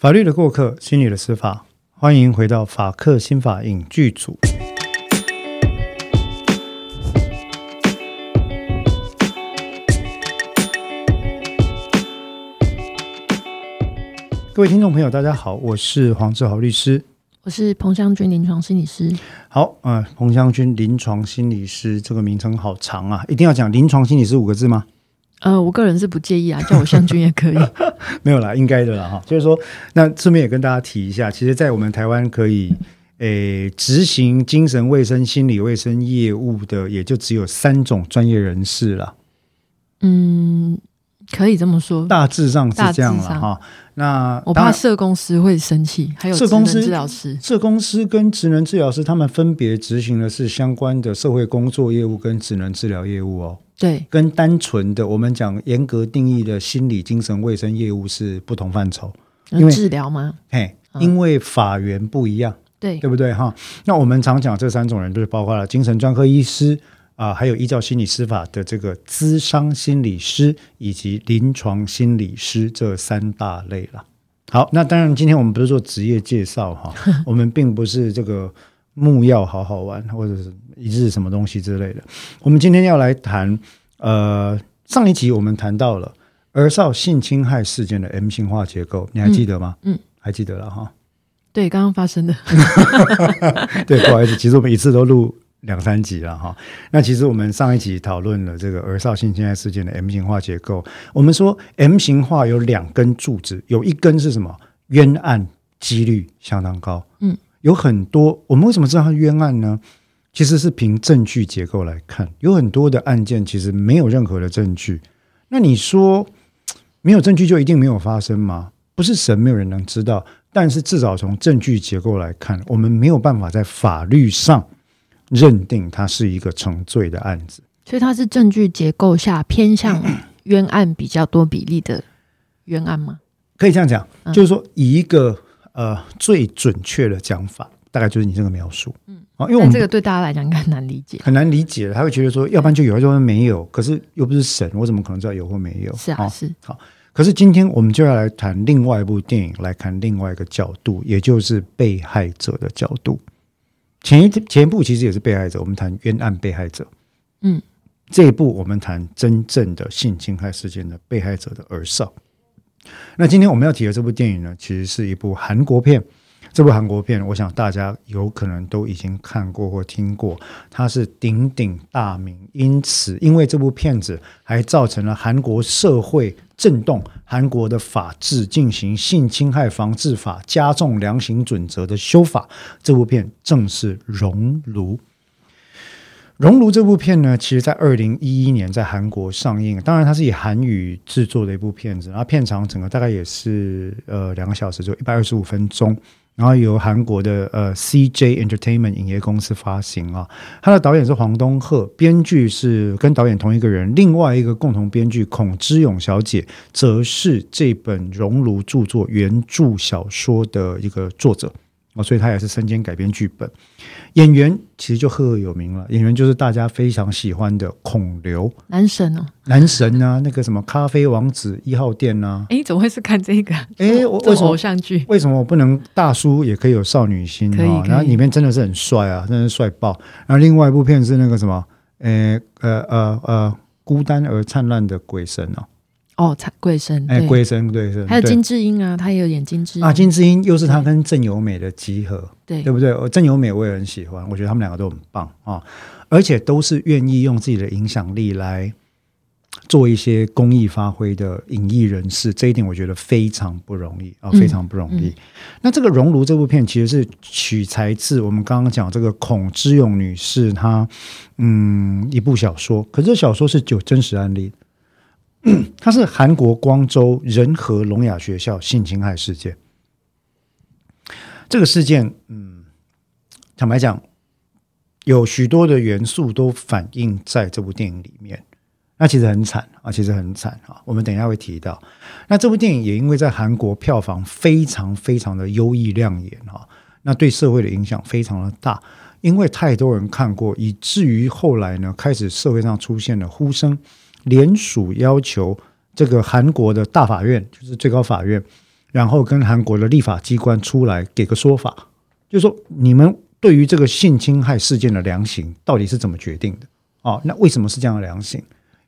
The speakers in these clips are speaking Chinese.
法律的过客，心理的司法，欢迎回到法客心法影剧组。各位听众朋友，大家好，我是黄志豪律师。我是彭湘君临床心理师。好，呃，彭湘君临床心理师这个名称好长啊，一定要讲临床心理师五个字吗？呃，我个人是不介意啊，叫我湘君也可以。没有啦，应该的啦哈。就是说，那顺便也跟大家提一下，其实，在我们台湾可以诶执行精神卫生、心理卫生业务的，也就只有三种专业人士了。嗯，可以这么说，大致上是这样了哈。那我怕社工师会生气，还有社工师职能治疗师。社工师跟职能治疗师，他们分别执行的是相关的社会工作业务跟职能治疗业务哦。对，跟单纯的我们讲严格定义的心理精神卫生业务是不同范畴，因为治疗吗？嘿，嗯因为法源不一样，对对不对哈？那我们常讲这三种人，就是包括了精神专科医师啊、还有依照心理司法的这个咨商心理师以及临床心理师这三大类了。好，那当然，今天我们不是做职业介绍哈，我们并不是这个木曜好好玩或者是一日什么东西之类的。我们今天要来谈，呃，上一集我们谈到了儿少性侵害事件的 M 型化结构，你还记得吗？嗯，还记得了哈。对，刚刚发生的。对，不好意思，其实我们一次都录两三集了哈。那其实我们上一集讨论了这个儿少性侵害事件的 M 型化结构。我们说 M 型化有两根柱子，有一根是什么？冤案几率相当高。嗯，有很多，我们为什么知道它是冤案呢？其实是凭证据结构来看，有很多的案件其实没有任何的证据。那你说没有证据就一定没有发生吗？不是神，没有人能知道。但是至少从证据结构来看，我们没有办法在法律上认定它是一个成罪的案子。所以它是证据结构下偏向冤案比较多比例的冤案吗？可以这样讲，嗯就是说以一个呃最准确的讲法，大概就是你这个描述。嗯，啊，因为我们这个对大家来讲应该很难理解。很难理解，他会觉得说，要不然就有，要不然没有。可是又不是神，我怎么可能知道有或没有？是啊，哦是可是今天我们就要来谈另外一部电影，来看另外一个角度，也就是被害者的角度。前一前一部其实也是被害者，我们谈冤案被害者。嗯，这一部我们谈真正的性侵害事件的被害者的儿少。那今天我们要提的这部电影呢，其实是一部韩国片。这部韩国片，我想大家有可能都已经看过或听过，它是鼎鼎大名，因此因为这部片子还造成了韩国社会震动，韩国的法制进行性侵害防治法加重量刑准则的修法。这部片正是《熔炉》。《熔炉》这部片呢，其实在二零一一年在韩国上映，当然它是以韩语制作的一部片子，然后片长整个大概也是呃两个小时，就一百二十五分钟。然后由韩国的呃 CJ Entertainment 影业公司发行啊，他的导演是黄东赫，编剧是跟导演同一个人，另外一个共同编剧孔之勇小姐，则是这本《熔炉》著作原著小说的一个作者哦，所以他也是身兼改编剧本。演员其实就赫赫有名了，演员就是大家非常喜欢的孔刘男神哦。男神啊，那个什么咖啡王子一号店啊，哎，怎么会是看这个？诶我为什么偶像剧？为什么我不能大叔也可以有少女心啊？然后里面真的是很帅啊，真的是帅爆。然后另外一部片是那个什么，呃呃呃呃，孤单而灿烂的鬼神哦，哦，才贵生，哎，对。鬼神鬼神，对还有金智英啊，他也有演金智英。啊，金智英又是他跟郑有美的集合，对。对不对？我郑有美我也很喜欢，我觉得他们两个都很棒啊，而且都是愿意用自己的影响力来做一些公益发挥的影艺人士，这一点我觉得非常不容易啊，嗯非常不容易。那这个《熔炉》这部片其实是取材自我们刚刚讲这个孔之勇女士她嗯一部小说，可是这小说是有真实案例 它是韩国光州仁和聋哑学校性侵害事件。这个事件，嗯，坦白讲，有许多的元素都反映在这部电影里面。那其实很惨啊，其实很惨啊。我们等一下会提到。那这部电影也因为在韩国票房非常非常的优异亮眼啊，那对社会的影响非常的大。因为太多人看过，以至于后来呢，开始社会上出现了呼声，联署要求这个韩国的大法院，就是最高法院，然后跟韩国的立法机关出来给个说法，就是说你们对于这个性侵害事件的量刑到底是怎么决定的？哦，那为什么是这样的量刑？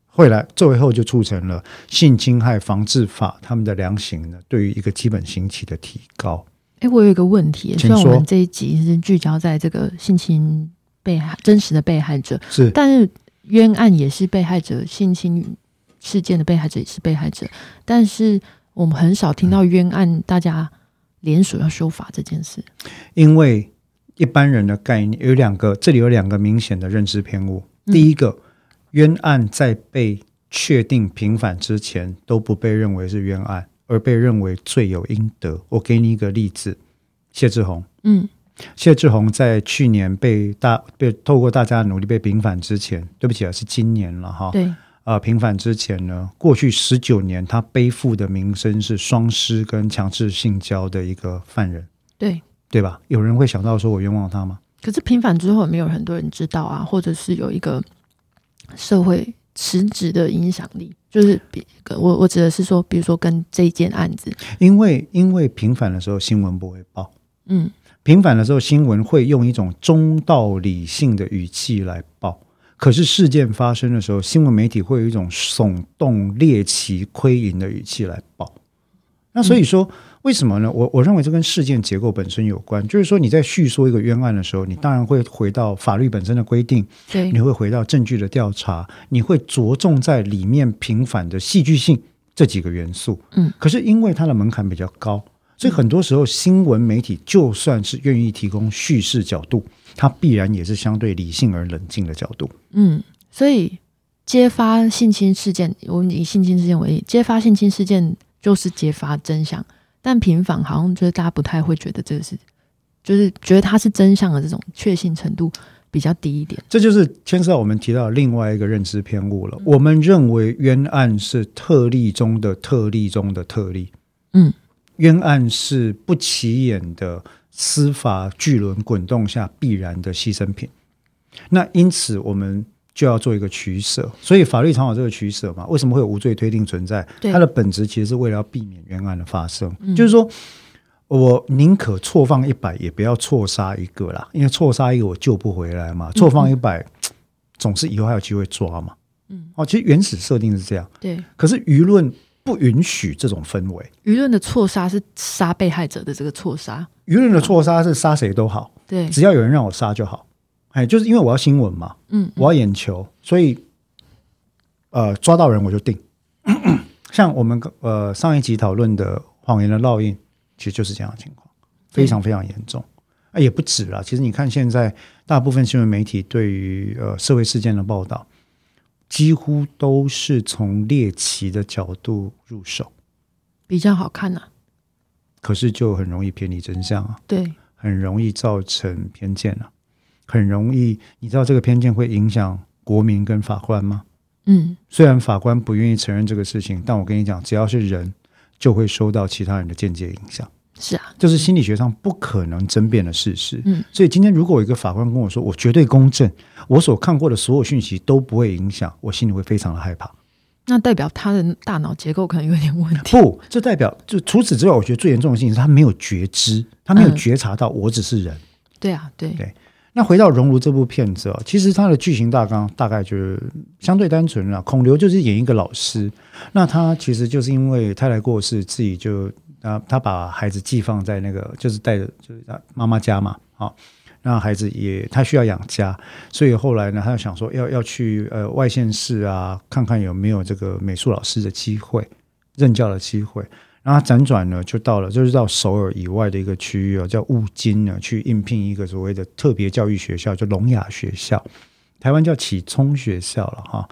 后来最后就促成了性侵害防治法他们的量刑呢，对于一个基本刑期的提高。哎，我有一个问题，虽然我们这一集是聚焦在这个性侵被害真实的被害者，是但是冤案也是被害者，性侵事件的被害者也是被害者，但是我们很少听到冤案大家联署要修法这件事。因为一般人的概念有两个，这里有两个明显的认知偏误。嗯第一个，冤案在被确定平反之前都不被认为是冤案，而被认为罪有应得。我给你一个例子，谢志宏。嗯谢志宏在去年被大被透过大家的努力被平反之前，对不起啊，是今年了哈。对，呃，平反之前呢，过去十九年他背负的名声是双尸跟强制性交的一个犯人，对。对吧？有人会想到说我冤枉他吗？可是平反之后，也没有很多人知道啊，或者是有一个社会实质的影响力，就是比我我指的是说，比如说跟这一件案子，因为因为平反的时候新闻不会报，嗯平反的时候新闻会用一种中道理性的语气来报。可是事件发生的时候，新闻媒体会有一种耸动、猎奇、窥淫的语气来报。那所以说，为什么呢？我我认为这跟事件结构本身有关。就是说，你在叙说一个冤案的时候，你当然会回到法律本身的规定，对你会回到证据的调查，你会着重在里面平反的戏剧性这几个元素。嗯，可是因为它的门槛比较高，所以很多时候新闻媒体就算是愿意提供叙事角度，它必然也是相对理性而冷静的角度。嗯，所以揭发性侵事件，我们以性侵事件为例，揭发性侵事件就是揭发真相，但平反好像就是大家不太会觉得这个是，就是觉得它是真相的这种确信程度比较低一点。这就是牵涉到我们提到的另外一个认知偏误了。我们认为冤案是特例中的特例中的特例，嗯，冤案是不起眼的司法巨轮滚动下必然的牺牲品。那因此我们就要做一个取舍，所以法律常有这个取舍嘛。为什么会有无罪推定存在？它的本质其实是为了要避免冤案的发生，嗯就是说。我宁可错放一百，也不要错杀一个啦，因为错杀一个我救不回来嘛。错放一百，总是以后还有机会抓嘛。嗯，哦，其实原始设定是这样，对，可是舆论不允许这种氛围。舆论的错杀是杀被害者的这个错杀，舆论的错杀是杀谁都好，对，只要有人让我杀就好。哎，就是因为我要新闻嘛，嗯，我要眼球，所以呃抓到人我就定。像我们呃上一集讨论的谎言的烙印，其实就是这样的情况，非常非常严重。啊，也不止啦。其实你看现在大部分新闻媒体对于呃社会事件的报道，几乎都是从猎奇的角度入手，比较好看呐、可是就很容易偏离真相啊。对，很容易造成偏见啊，很容易，你知道这个偏见会影响国民跟法官吗？嗯，虽然法官不愿意承认这个事情，但我跟你讲，只要是人，就会受到其他人的间接影响，是啊，就是心理学上不可能争辩的事实。嗯，所以今天如果有一个法官跟我说，我绝对公正，我所看过的所有讯息都不会影响，我心里会非常的害怕。那代表他的大脑结构可能有点问题。不，这代表就除此之外，我觉得最严重的事情是他没有觉知，他没有嗯觉察到我只是人。对啊，对，对那回到《熔炉》这部片子哦，其实它的剧情大纲大概就是相对单纯了。孔刘就是演一个老师，那他其实就是因为太太过世，自己就啊，他把孩子寄放在那个就是带着就是他妈妈家嘛，好、那孩子也他需要养家，所以后来呢，他就想说要要去呃外县市啊，看看有没有这个美术老师的机会，任教的机会。然后辗转呢，就到了就是到首尔以外的一个区域哦，叫雾津呢，去应聘一个所谓的特别教育学校，就聋哑学校，台湾叫启聪学校了哈，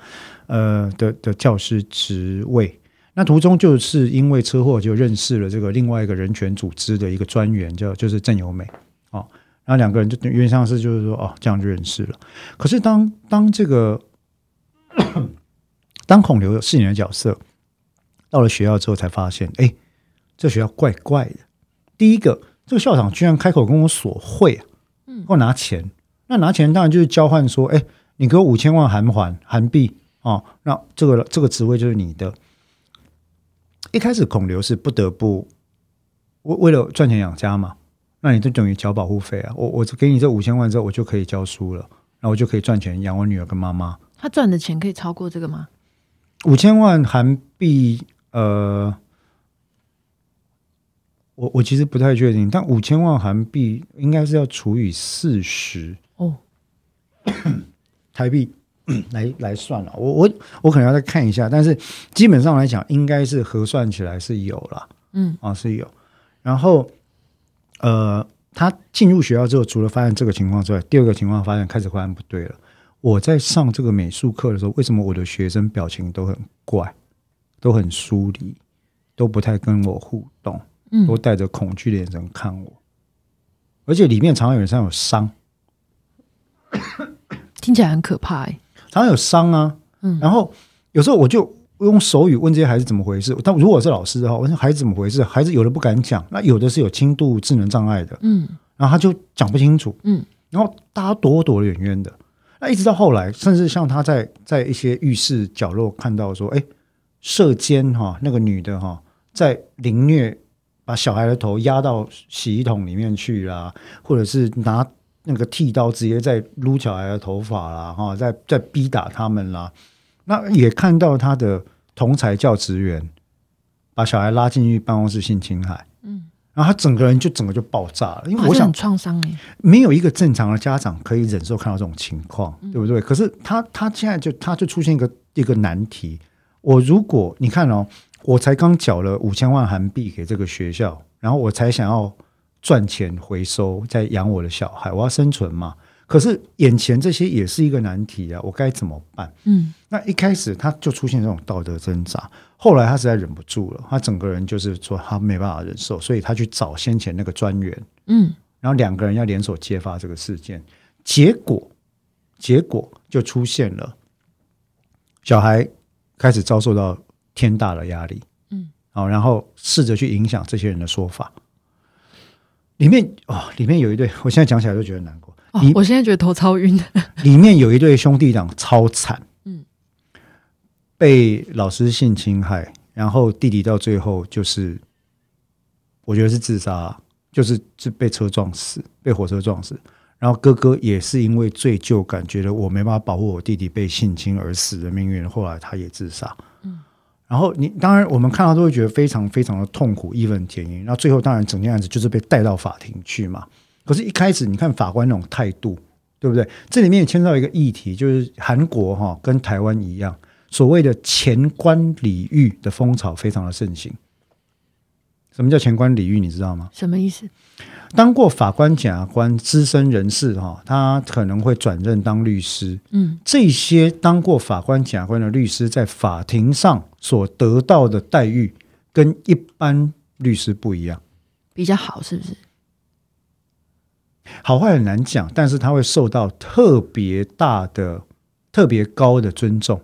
呃的的教师职位。那途中就是因为车祸就认识了这个另外一个人权组织的一个专员，叫就是郑由美哦，然后两个人就原像是就是说哦这样就认识了。可是当当这个 当孔刘饰演的角色到了学校之后，才发现，哎，这学校怪怪的。第一个，这个校长居然开口跟我索贿啊，嗯给我拿钱。那拿钱当然就是交换说，哎，你给我五千万韩环韩币哦，那这个这个职位就是你的。一开始孔刘是不得不为为了赚钱养家嘛，那你就等于交保护费啊。我我给你这五千万之后，我就可以教书了，然后我就可以赚钱养我女儿跟妈妈。他赚的钱可以超过这个吗？五千万韩币，呃，我我其实不太确定，但五千万韩币应该是要除以四十哦，台币 来来算了。我我我可能要再看一下，但是基本上来讲，应该是核算起来是有了，嗯啊是有。然后，呃，他进入学校之后，除了发现这个情况之外，第二个情况发现开始发现不对了。我在上这个美术课的时候，为什么我的学生表情都很怪，都很疏离，都不太跟我互动，嗯都带着恐惧的眼神看我，而且里面常常有人身上有伤，听起来很可怕哎、常常有伤啊。嗯然后有时候我就用手语问这些孩子怎么回事。但如果是老师的话，我说孩子怎么回事，孩子有的不敢讲，那有的是有轻度智能障碍的，嗯然后他就讲不清楚，嗯，然后大家躲躲得远远的。那一直到后来，甚至像他在在一些浴室角落看到说，哎，射监哈那个女的哈在凌虐，把小孩的头压到洗衣桶里面去啦，或者是拿那个剃刀直接在撸小孩的头发啦，哈，在在逼打他们啦。那也看到他的同才教职员把小孩拉进去办公室性侵害，嗯，然后他整个人就整个就爆炸了，因为我想创伤哎，没有一个正常的家长可以忍受看到这种情况，嗯对不对？可是他他现在就他就出现一个一个难题。我如果你看哦，我才刚缴了五千万韩币给这个学校，然后我才想要赚钱回收，再养我的小孩，我要生存嘛。可是眼前这些也是一个难题啊，我该怎么办？嗯那一开始他就出现这种道德挣扎，后来他实在忍不住了，他整个人就是说他没办法忍受，所以他去找先前那个专员，嗯然后两个人要联手揭发这个事件，结果结果就出现了小孩开始遭受到天大的压力，嗯，好，然后试着去影响这些人的说法。里面哦，里面有一对，我现在讲起来都觉得难过。我现在觉得头超晕的，里面有一对兄弟党超惨，嗯，被老师性侵害，然后弟弟到最后就是，我觉得是自杀，就是是被车撞死，被火车撞死。然后哥哥也是因为罪疚感，觉得我没办法保护我弟弟被性侵而死的命运，后来他也自杀。嗯，然后你当然我们看到都会觉得非常非常的痛苦，义愤填膺。那最后当然整件案子就是被带到法庭去嘛。可是，一开始你看法官那种态度，对不对？这里面也牵涉到一个议题，就是韩国哈、跟台湾一样，所谓的前官礼遇的风潮非常的盛行。什么叫前官礼遇？你知道吗？什么意思？当过法官、检察官、资深人士哈、他可能会转任当律师。嗯这些当过法官、检察官的律师，在法庭上所得到的待遇，跟一般律师不一样。比较好是不是？好坏很难讲，但是他会受到特别大的、特别高的尊重，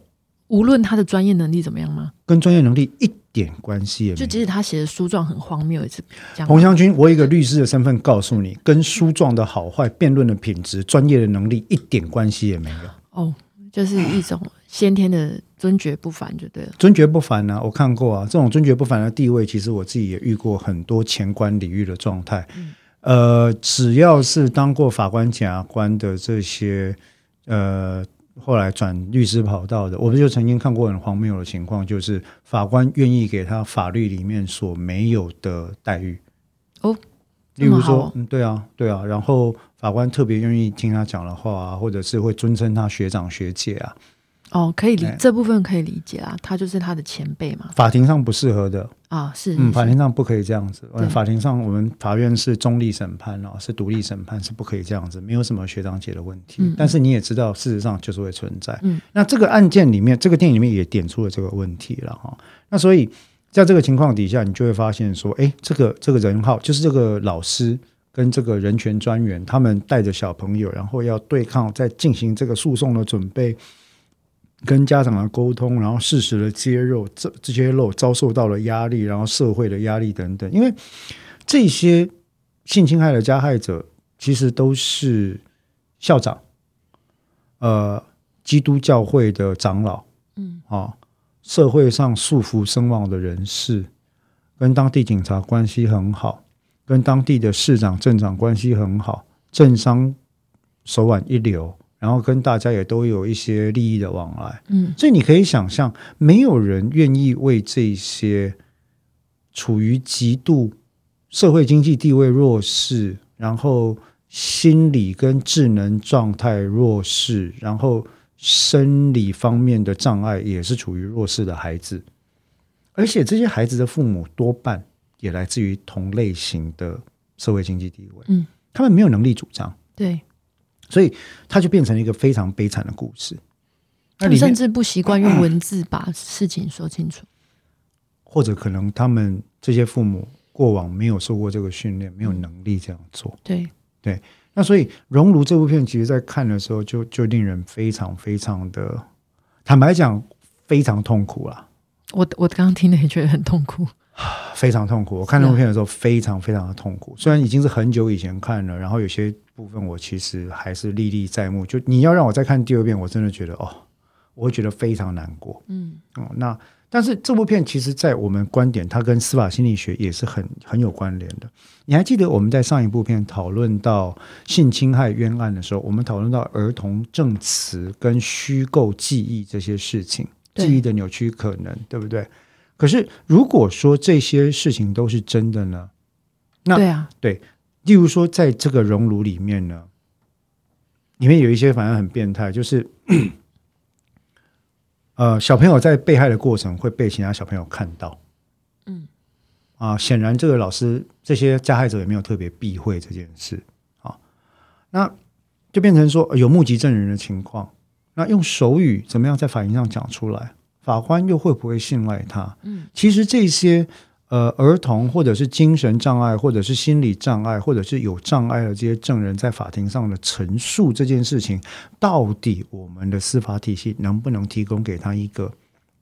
无论他的专业能力怎么样吗？跟专业能力一点关系也没有。就即使他写的书状很荒谬，也是这样。洪湘君，我以一个律师的身份告诉你，跟书状的好坏、辩论的品质、专业的能力一点关系也没有。哦，就是一种先天的尊爵不凡就对了。尊爵不凡呢、我看过啊，这种尊爵不凡的地位，其实我自己也遇过很多前官礼遇的状态。呃，只要是当过法官、检察官的这些，呃，后来转律师跑道的，我们就曾经看过很荒谬的情况，就是法官愿意给他法律里面所没有的待遇。哦，例如说嗯，对啊，对啊，然后法官特别愿意听他讲的话啊，或者是会尊称他学长学姐啊，哦，可以理哎这部分可以理解啦，他就是他的前辈嘛。法庭上不适合的，啊，是，嗯，是法庭上不可以这样子。对法庭上，我们法院是中立审判哦，是独立审判，是不可以这样子，没有什么学长姐的问题。嗯但是你也知道，事实上就是会存在。嗯，那这个案件里面，这个电影里面也点出了这个问题了哈。那所以在这个情况底下，你就会发现说，哎，这个这个人号就是这个老师。跟这个人权专员，他们带着小朋友，然后要对抗，在进行这个诉讼的准备，跟家长的沟通，然后适时的揭露这这些漏遭受到了压力，然后社会的压力等等。因为这些性侵害的加害者其实都是校长，呃，基督教会的长老，嗯啊，社会上束缚声望的人士，跟当地警察关系很好，跟当地的市长、镇长关系很好，政商手腕一流，然后跟大家也都有一些利益的往来。嗯。所以你可以想象，没有人愿意为这些处于极度社会经济地位弱势，然后心理跟智能状态弱势，然后生理方面的障碍也是处于弱势的孩子，而且这些孩子的父母多半也来自于同类型的社会经济地位，嗯，他们没有能力主张，对，所以它就变成了一个非常悲惨的故事。那他们里面甚至不习惯用文字把事情说清楚。或者可能他们这些父母过往没有受过这个训练，没有能力这样做。对对，那所以《熔炉》这部片，其实在看的时候就就令人非常非常的，坦白讲，非常痛苦啦，我我刚刚听了也觉得很痛苦。非常痛苦。我看这部片的时候，非常非常的痛苦。虽然已经是很久以前看了，然后有些部分我其实还是历历在目。就你要让我再看第二遍，我真的觉得哦，我会觉得非常难过。嗯哦，那但是这部片其实，在我们观点，它跟司法心理学也是很很有关联的。你还记得我们在上一部片讨论到性侵害冤案的时候，我们讨论到儿童证词跟虚构记忆这些事情，记忆的扭曲可能，对不对？可是如果说这些事情都是真的呢？那对啊，对例如说，在这个熔炉里面呢，里面有一些反正很变态，就是 呃，小朋友在被害的过程会被其他小朋友看到，嗯。啊，显然这个老师这些加害者也没有特别避讳这件事。啊，那就变成说呃有目击证人的情况，那用手语怎么样在法庭上讲出来，法官又会不会信赖他？嗯，其实这些呃儿童或者是精神障碍，或者是心理障碍，或者是有障碍的这些证人在法庭上的陈述这件事情，到底我们的司法体系能不能提供给他一个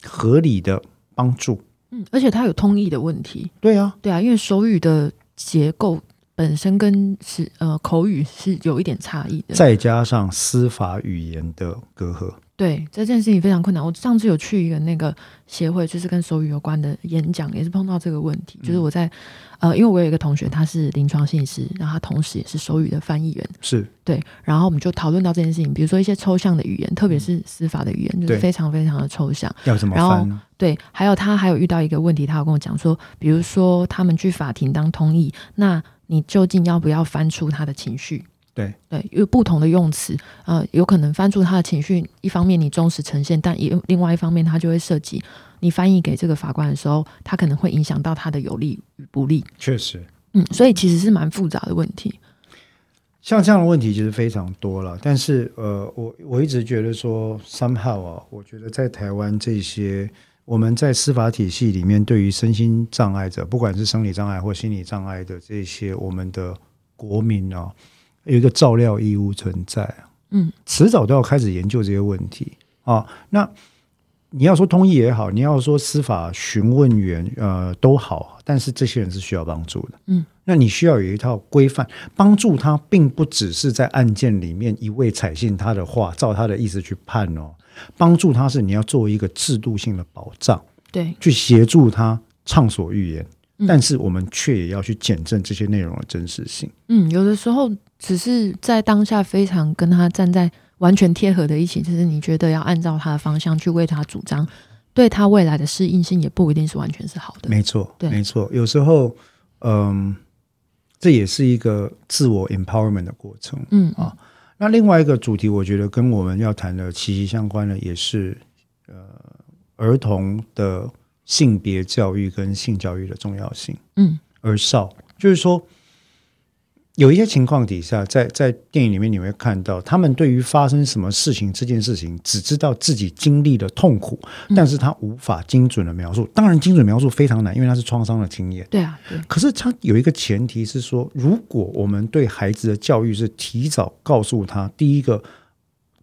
合理的帮助？嗯，而且他有通译的问题。对啊，对啊，因为手语的结构本身跟是呃口语是有一点差异的。再加上司法语言的隔阂，对这件事情非常困难。我上次有去一个那个协会，就是跟手语有关的演讲，也是碰到这个问题。就是我在呃，因为我有一个同学他是临床心理师，然后他同时也是手语的翻译员，是对，然后我们就讨论到这件事情，比如说一些抽象的语言，特别是司法的语言，就是非常非常的抽象。要怎么然后翻呢？对，还有他还有遇到一个问题，他有跟我讲说，比如说他们去法庭当通译，那你究竟要不要翻出他的情绪？对对，有不同的用词，呃，有可能翻出他的情绪，一方面你忠实呈现，但也另外一方面，他就会涉及你翻译给这个法官的时候，他可能会影响到他的有利与不利。确实，嗯，所以其实是蛮复杂的问题。像这样的问题其实非常多了，但是呃，我我一直觉得说，somehow 啊，我觉得在台湾这些我们在司法体系里面，对于身心障碍者，不管是生理障碍或心理障碍的这些我们的国民啊，有一个照料义务存在啊，嗯，迟早都要开始研究这些问题啊。那你要说通译也好，你要说司法询问员呃都好，但是这些人是需要帮助的。嗯，那你需要有一套规范，帮助他，并不只是在案件里面一味采信他的话，照他的意思去判哦。帮助他是你要作为一个制度性的保障，对，去协助他畅所欲言。嗯但是我们却也要去检证这些内容的真实性。嗯，有的时候只是在当下非常跟他站在完全贴合的一起，就是你觉得要按照他的方向去为他主张，对他未来的适应性也不一定是完全是好的。没错，对没错。有时候，嗯，这也是一个自我 empowerment 的过程。嗯啊那另外一个主题，我觉得跟我们要谈的息息相关的，也是呃儿童的性别教育跟性教育的重要性。嗯而少，就是说，有一些情况底下，在在电影里面你会看到，他们对于发生什么事情这件事情，只知道自己经历的痛苦，嗯但是他无法精准的描述。当然，精准描述非常难，因为他是创伤的经验。对啊，对，可是他有一个前提是说，如果我们对孩子的教育是提早告诉他，第一个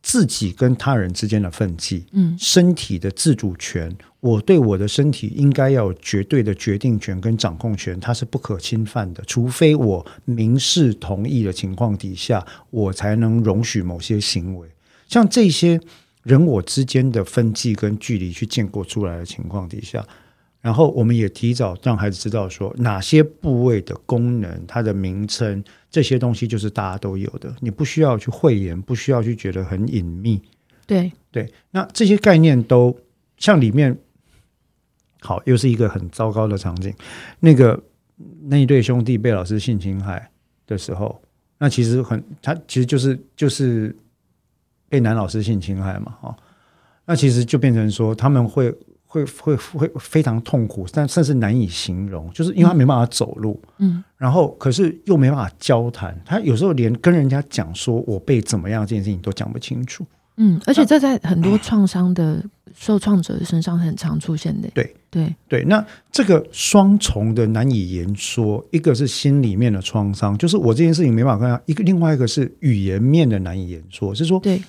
自己跟他人之间的分际，嗯身体的自主权，我对我的身体应该要有绝对的决定权跟掌控权，它是不可侵犯的，除非我明示同意的情况底下，我才能容许某些行为，像这些人我之间的分际跟距离去建构出来的情况底下。然后我们也提早让孩子知道说哪些部位的功能、它的名称这些东西就是大家都有的，你不需要去讳言，不需要去觉得很隐秘。对对，那这些概念都像里面，好，又是一个很糟糕的场景。那个那一对兄弟被老师性侵害的时候，那其实很，他其实就是就是被男老师性侵害嘛，哦，那其实就变成说他们会会会会非常痛苦，但甚至难以形容，就是因为他没办法走路，嗯，然后可是又没办法交谈，他有时候连跟人家讲说我被怎么样这件事情都讲不清楚。嗯，而且这在很多创伤的受创者身上很常出现的。对对对，那这个双重的难以言说，一个是心里面的创伤，就是我这件事情没办法跟他；一个另外一个是语言面的难以言说，是说对，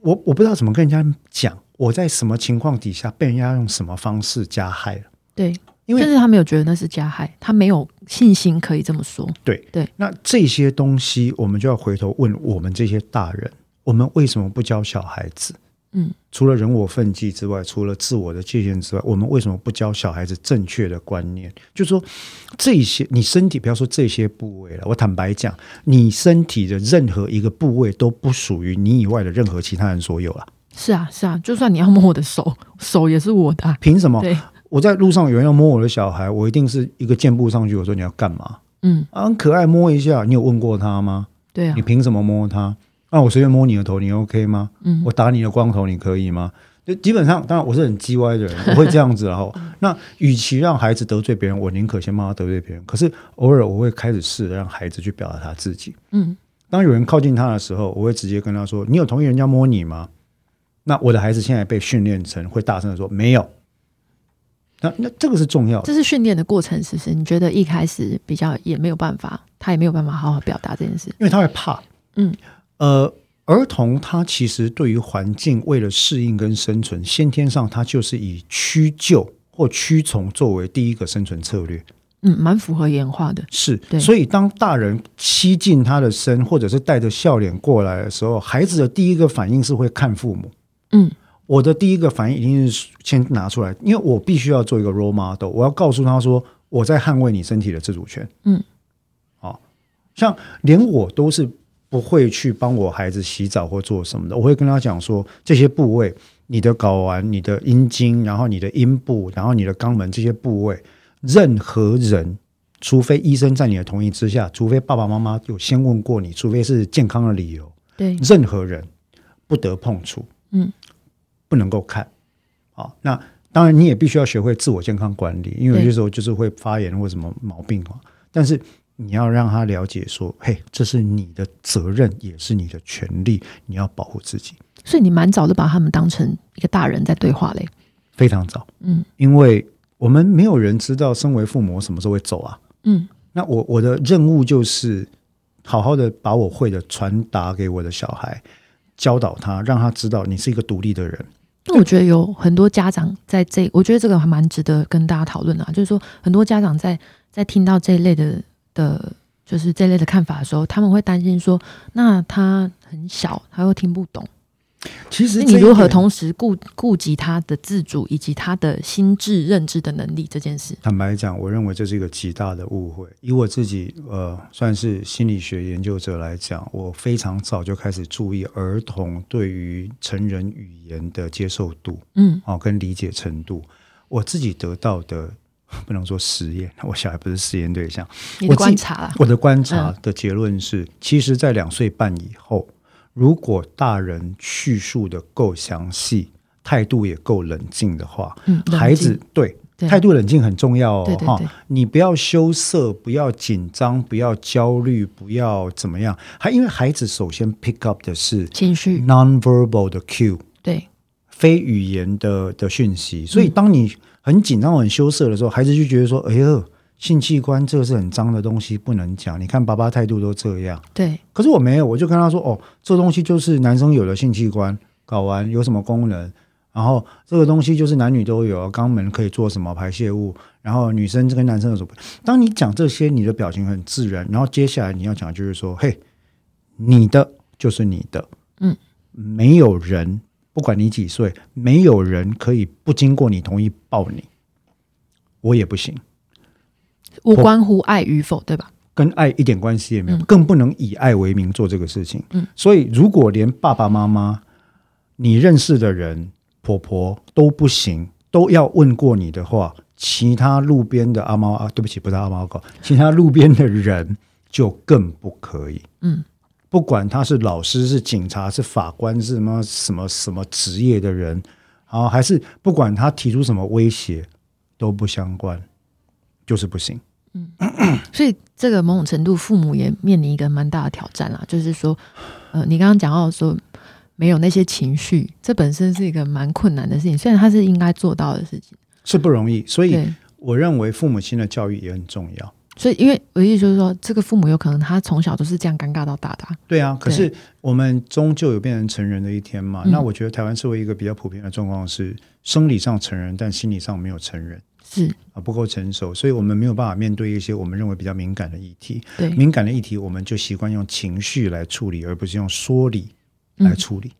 我我不知道怎么跟人家讲，我在什么情况底下被人家用什么方式加害了。对，因为甚至他没有觉得那是加害，他没有信心可以这么说。对对，那这些东西，我们就要回头问我们这些大人，我们为什么不教小孩子？嗯，除了人我分际之外，除了自我的界限之外，我们为什么不教小孩子正确的观念？就是说，这些你身体不要说这些部位了，我坦白讲，你身体的任何一个部位都不属于你以外的任何其他人所有了。是啊是啊，就算你要摸我的手，手也是我的啊、凭什么？对，我在路上有人要摸我的小孩，我一定是一个箭步上去，我说你要干嘛？嗯，啊，很可爱，摸一下。你有问过他吗？对啊你，凭什么摸他？那、我随便摸你的头，你 OK 吗？嗯我打你的光头，你可以吗？就基本上，当然我是很叽歪的人，我会这样子。然后，那与其让孩子得罪别人，我宁可先帮他得罪别人。可是偶尔我会开始试着让孩子去表达他自己。嗯当有人靠近他的时候，我会直接跟他说：“你有同意人家摸你吗？”那我的孩子现在被训练成会大声的说：“没有。那”那这个是重要的。这是训练的过程，是不是？你觉得一开始比较也没有办法，他也没有办法好好表达这件事。因为他会怕。嗯，呃，儿童他其实对于环境为了适应跟生存，先天上他就是以屈就或屈从作为第一个生存策略。嗯，蛮符合演化的。是，所以当大人欺近他的身，或者是带着笑脸过来的时候，孩子的第一个反应是会看父母。嗯。我的第一个反应一定是先拿出来，因为我必须要做一个 role model，我要告诉他说我在捍卫你身体的自主权。嗯，好、像连我都是不会去帮我孩子洗澡或做什么的，我会跟他讲说这些部位，你的睾丸、你的阴茎，然后你的阴部，然后你的肛门这些部位，任何人。除非医生在你的同意之下，除非爸爸妈妈有先问过你，除非是健康的理由，对，任何人不得碰触，嗯，不能够看。好，那当然你也必须要学会自我健康管理，因为有些时候就是会发炎或什么毛病嘛。但是你要让他了解说，嘿，这是你的责任，也是你的权利，你要保护自己。所以你蛮早就把他们当成一个大人在对话嘞。非常早，嗯因为我们没有人知道身为父母什么时候会走啊。嗯那我我的任务就是好好的把我会的传达给我的小孩，教导他，让他知道你是一个独立的人。那我觉得有很多家长在这，我觉得这个还蛮值得跟大家讨论的、啊。就是说，很多家长在在听到这一类的的，就是这类的看法的时候，他们会担心说，那他很小，他又听不懂，其实你如何同时顾顾及他的自主以及他的心智认知的能力这件事？坦白讲，我认为这是一个极大的误会。以我自己呃，算是心理学研究者来讲，我非常早就开始注意儿童对于成人语言的接受度，嗯哦，跟理解程度。我自己得到的 不能说实验，我小孩不是实验对象。你的观察啦，我的观察的结论是，其实，在两岁半以后，如果大人叙述的够详细，态度也够冷静的话，嗯，孩子静对对。态度冷静很重要哦，哈你不要羞涩，不要紧张，不要焦虑，不要怎么样。还因为孩子首先 pick up 的是情绪，nonverbal 的 cue，对。非语言的的讯息，所以嗯。当你很紧张、很羞涩的时候，孩子就觉得说：“哎呦，性器官这个是很脏的东西，不能讲。”你看爸爸态度都这样，对可是我没有，我就跟他说：“哦，这东西就是男生有的性器官，睾丸有什么功能？然后这个东西就是男女都有，肛门可以做什么排泄物？然后女生跟男生有什么？当你讲这些，你的表情很自然，然后接下来你要讲的就是说：嘿，你的就是你的，嗯，没有人不管你几岁，没有人可以不经过你同意抱你。我也不行，无关乎爱与否，对吧？跟爱一点关系也没有，嗯更不能以爱为名做这个事情。嗯，所以如果连爸爸妈妈、你认识的人、婆婆都不行，都要问过你的话，其他路边的阿猫啊，对不起，不是阿猫狗，其他路边的人就更不可以。嗯，不管他是老师、是警察、是法官、是什么什么什么职业的人，啊，还是不管他提出什么威胁，都不相关，就是不行。嗯所以这个某种程度，父母也面临一个蛮大的挑战啦，就是说，呃，你刚刚讲到说没有那些情绪，这本身是一个蛮困难的事情，虽然他是应该做到的事情，是不容易，所以。我认为父母亲的教育也很重要。所以，因为我的意思就是说，这个父母有可能他从小都是这样尴尬到大的啊、对啊，可是我们终究有变成成人的一天嘛。嗯那我觉得台湾社会一个比较普遍的状况是，生理上成人，但心理上没有成人是啊，不够成熟，所以我们没有办法面对一些我们认为比较敏感的议题。对，敏感的议题，我们就习惯用情绪来处理，而不是用说理来处理。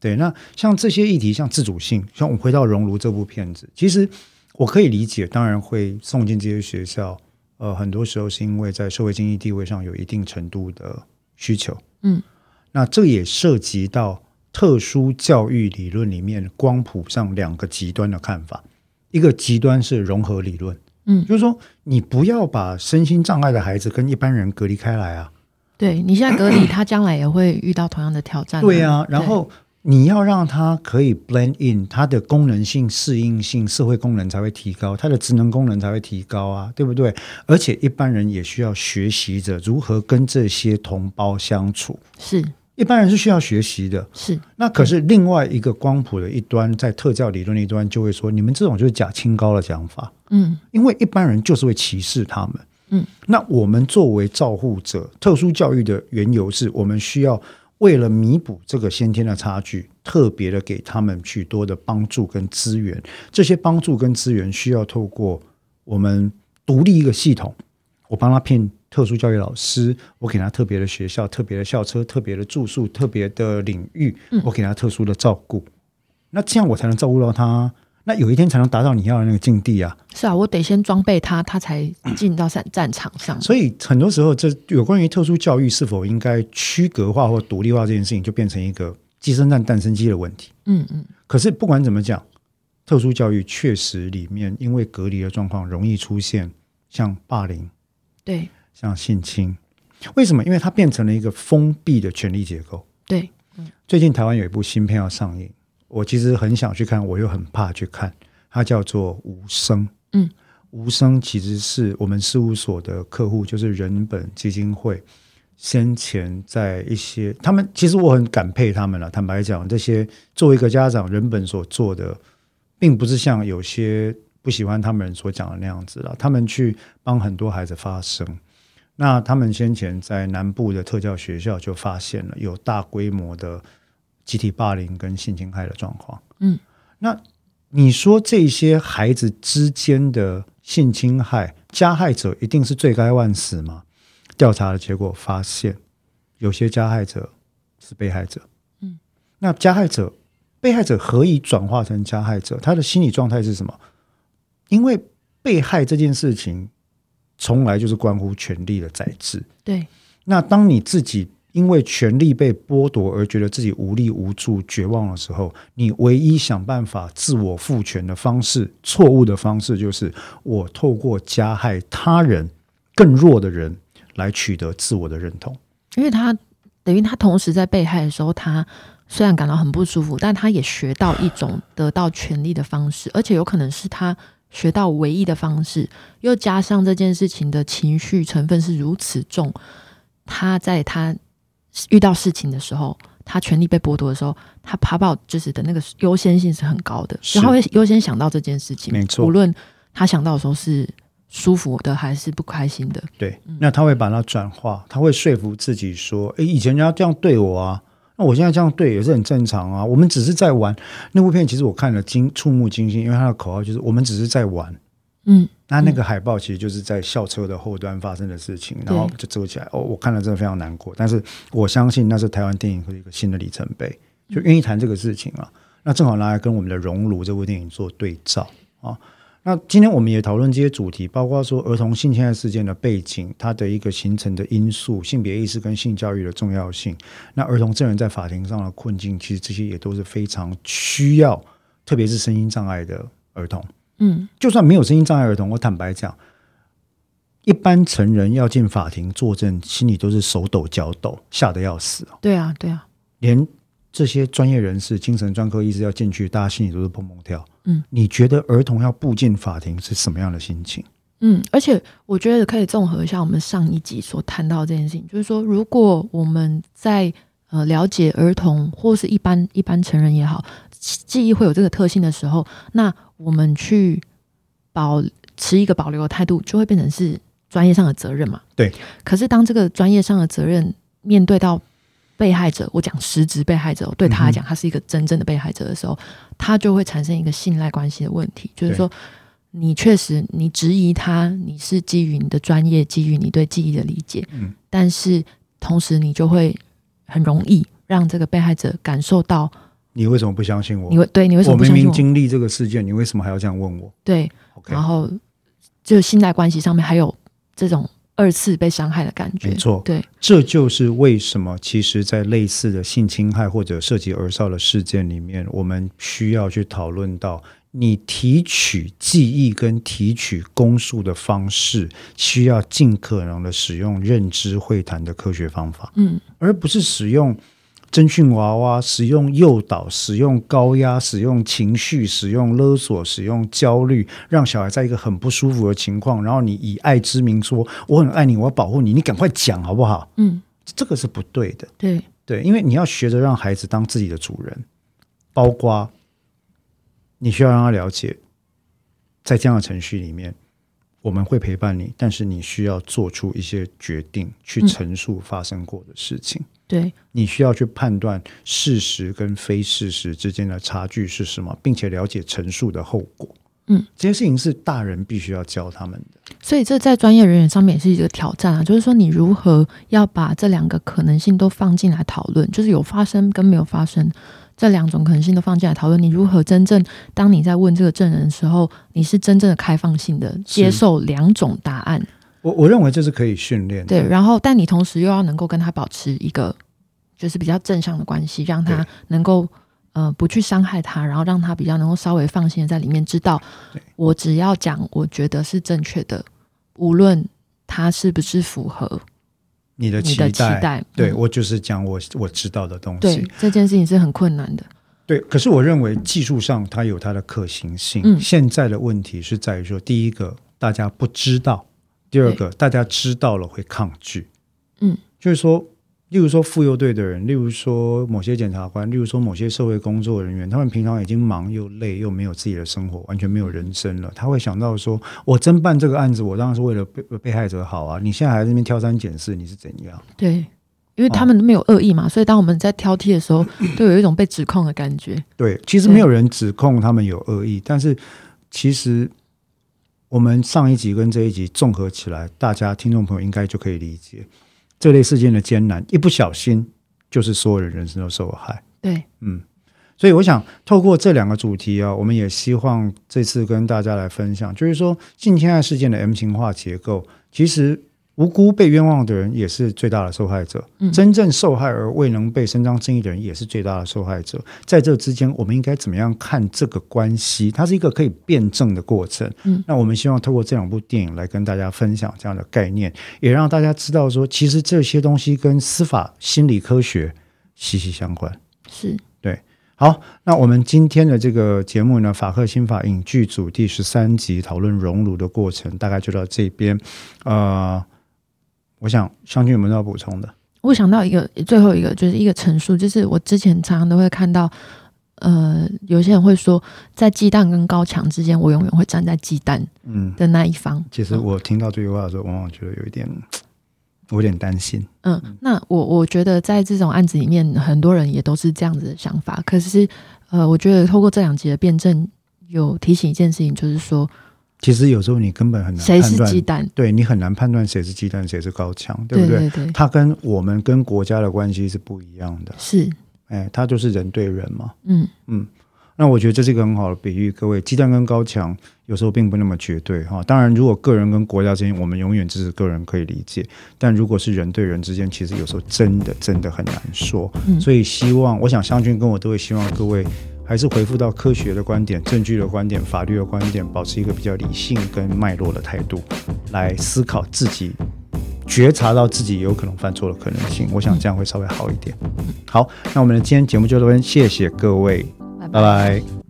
对，那像这些议题，像自主性，像我们回到《熔炉》这部片子，其实我可以理解，当然会送进这些学校。呃，很多时候是因为在社会经济地位上有一定程度的需求。嗯，那这也涉及到特殊教育理论里面光谱上两个极端的看法。一个极端是融合理论，嗯。就是说你不要把身心障碍的孩子跟一般人隔离开来啊。对你现在隔离，他将来也会遇到同样的挑战、对啊，然后你要让他可以 blend in，他的功能性、适应性、社会功能才会提高，他的职能功能才会提高啊，对不对？而且一般人也需要学习着如何跟这些同胞相处，是一般人是需要学习的。是，那可是另外一个光谱的一端，在特教理论的一端就会说，你们这种就是假清高的讲法，嗯因为一般人就是会歧视他们。嗯，那我们作为照护者，特殊教育的缘由是我们需要为了弥补这个先天的差距，特别的给他们许多的帮助跟资源。这些帮助跟资源需要透过我们独立一个系统，我帮他聘特殊教育老师，我给他特别的学校、特别的校车、特别的住宿、特别的领域，我给他特殊的照顾。那这样我才能照顾到他。那有一天才能达到你要的那个境地啊！是啊，我得先装备他，他才进到战战场上。所以很多时候，这有关于特殊教育是否应该区隔化或独立化这件事情，就变成一个鸡生蛋蛋生鸡的问题。嗯嗯，可是不管怎么讲，特殊教育确实里面因为隔离的状况，容易出现像霸凌、对像性侵。为什么？因为它变成了一个封闭的权力结构。对，最近台湾有一部新片要上映，我其实很想去看，我又很怕去看，它叫做《无声》。嗯，无声其实是我们事务所的客户，就是人本基金会。先前在一些他们，其实我很感佩他们了。坦白讲，这些作为一个家长，人本所做的，并不是像有些不喜欢他们人所讲的那样子了。他们去帮很多孩子发声。那他们先前在南部的特教学校就发现了有大规模的集体霸凌跟性侵害的状况。嗯，那你说这些孩子之间的性侵害，加害者一定是罪该万死吗？调查的结果发现，有些加害者是被害者。嗯，那加害者、被害者何以转化成加害者？他的心理状态是什么？因为被害这件事情，从来就是关乎权力的宰制。对那当你自己因为权力被剥夺而觉得自己无力无助、绝望的时候，你唯一想办法自我赋权的方式，错误的方式就是我透过加害他人、更弱的人来取得自我的认同。因为他等于他同时在被害的时候，他虽然感到很不舒服，但他也学到一种得到权力的方式，而且有可能是他学到唯一的方式，又加上这件事情的情绪成分是如此重，他在他遇到事情的时候，他权利被剥夺的时候，他爬报就是的那个优先性是很高的，是所以他会优先想到这件事情，没错无论他想到的时候是舒服的还是不开心的，对，那他会把它转化，他会说服自己说：“诶，以前人家这样对我啊，那我现在这样对也是很正常啊。我们只是在玩。”那部片其实我看了惊触目惊心，因为它的口号就是“我们只是在玩”。嗯，那那个海报其实就是在校车的后端发生的事情，然后就遮起来。哦，我看了真的非常难过，但是我相信那是台湾电影的一个新的里程碑，就愿意谈这个事情啊。那正好拿来跟我们的《熔炉》这部电影做对照啊。那今天我们也讨论这些主题，包括说儿童性侵害事件的背景，它的一个形成的因素、性别意识跟性教育的重要性。那儿童证人在法庭上的困境，其实这些也都是非常需要，特别是声音障碍的儿童。嗯，就算没有声音障碍儿童，我坦白讲，一般成人要进法庭作证，心里都是手抖脚抖，吓得要死哦。对啊，对啊，连这些专业人士、精神专科医师要进去，大家心里都是砰砰跳。嗯，你觉得儿童要步进法庭是什么样的心情？嗯，而且我觉得可以综合一下我们上一集所谈到这件事情，就是说，如果我们在呃了解儿童或是一般一般成人也好，记忆会有这个特性的时候，那我们去保持一个保留的态度，就会变成是专业上的责任嘛。对。可是当这个专业上的责任面对到被害者，我讲实质被害者，对他来讲，他是一个真正的被害者的时候，他就会产生一个信赖关系的问题，就是说。你确实，你质疑他，你是基于你的专业，基于你对记忆的理解，嗯，但是同时你就会很容易让这个被害者感受到，你为什么不相信我？你会对你为什我明么不相信明经历这个事件，你为什么还要这样问我？对，然后就信赖关系上面还有这种二次被伤害的感觉，没错，对，这就是为什么，其实，在类似的性侵害或者涉及儿少的事件里面，我们需要去讨论到，你提取记忆跟提取公诉的方式，需要尽可能的使用认知会谈的科学方法，嗯，而不是使用。侦讯娃娃使用诱导、使用高压、使用情绪、使用勒索、使用焦虑，让小孩在一个很不舒服的情况，然后你以爱之名说我很爱你，我要保护你，你赶快讲好不好？嗯，这个是不对的。对，对，因为你要学着让孩子当自己的主人，包括你需要让他了解，在这样的程序里面，我们会陪伴你，但是你需要做出一些决定，去嗯陈述发生过的事情。对，你需要去判断事实跟非事实之间的差距是什么，并且了解陈述的后果。嗯，这些事情是大人必须要教他们的。所以这在专业人员上面也是一个挑战啊，就是说你如何要把这两个可能性都放进来讨论，就是有发生跟没有发生这两种可能性都放进来讨论，你如何真正当你在问这个证人的时候，你是真正的开放性的接受两种答案，我我认为这是可以训练的。对，然后但你同时又要能够跟他保持一个就是比较正向的关系，让他能够。呃，不去伤害他，然后让他比较能够稍微放心的在里面，知道我只要讲我觉得是正确的，无论他是不是符合你的期你的期待，对我就是讲我我知道的东西。对这件事情是很困难的。对，可是我认为技术上它有它的可行性。嗯现在的问题是在于说，第一个大家不知道，第二个大家知道了会抗拒。嗯，就是说，例如说妇幼队的人，例如说某些检察官，例如说某些社会工作人员，他们平常已经忙又累，又没有自己的生活，完全没有人生了，他会想到说，我侦办这个案子，我当然是为了被被害者好啊！你现在还在那边挑三拣四，你是怎样？对，因为他们没有恶意嘛，所以当我们在挑剔的时候，都有一种被指控的感觉。对，其实没有人指控他们有恶意，但是其实我们上一集跟这一集综合起来，大家听众朋友应该就可以理解这类事件的艰难，一不小心就是所有的人生都受害。对，嗯，所以我想透过这两个主题啊，我们也希望这次跟大家来分享，就是说性侵害事件的 M 型化结构，其实无辜被冤枉的人也是最大的受害者，嗯真正受害而未能被伸张正义的人也是最大的受害者。在这之间，我们应该怎么样看这个关系？它是一个可以辩证的过程。嗯，那我们希望透过这两部电影来跟大家分享这样的概念，也让大家知道说，其实这些东西跟司法心理科学息息相关。是对好，那我们今天的这个节目呢，法克新法影剧组第十三集讨论熔炉的过程，大概就到这边。呃，我想湘君有没有要补充的？我想到一个最后一个就是一个陈述，就是我之前常常都会看到，呃，有些人会说，在鸡蛋跟高墙之间，我永远会站在鸡蛋嗯，的那一方。其实我听到这句话的时候，往往觉得有一点，我有点担心。嗯，那我我觉得在这种案子里面，很多人也都是这样子的想法。可是，呃，我觉得透过这两集的辩证，有提醒一件事情，就是说其实有时候你根本很难谁是判断，鸡蛋，对你很难判断谁是鸡蛋，谁是高墙，对对不对？对对，它跟我们跟国家的关系是不一样的。是，哎，它就是人对人嘛。嗯嗯那我觉得这是一个很好的比喻，各位，鸡蛋跟高墙有时候并不那么绝对哈。当然，如果个人跟国家之间，我们永远支持个人可以理解；但如果是人对人之间，其实有时候真的真的很难说。所以，希望我想湘军跟我都会希望各位还是回复到科学的观点、证据的观点、法律的观点，保持一个比较理性跟脉络的态度来思考自己。觉察到自己有可能犯错的可能性，我想这样会稍微好一点。好，那我们的今天节目就到这边，谢谢各位，拜拜。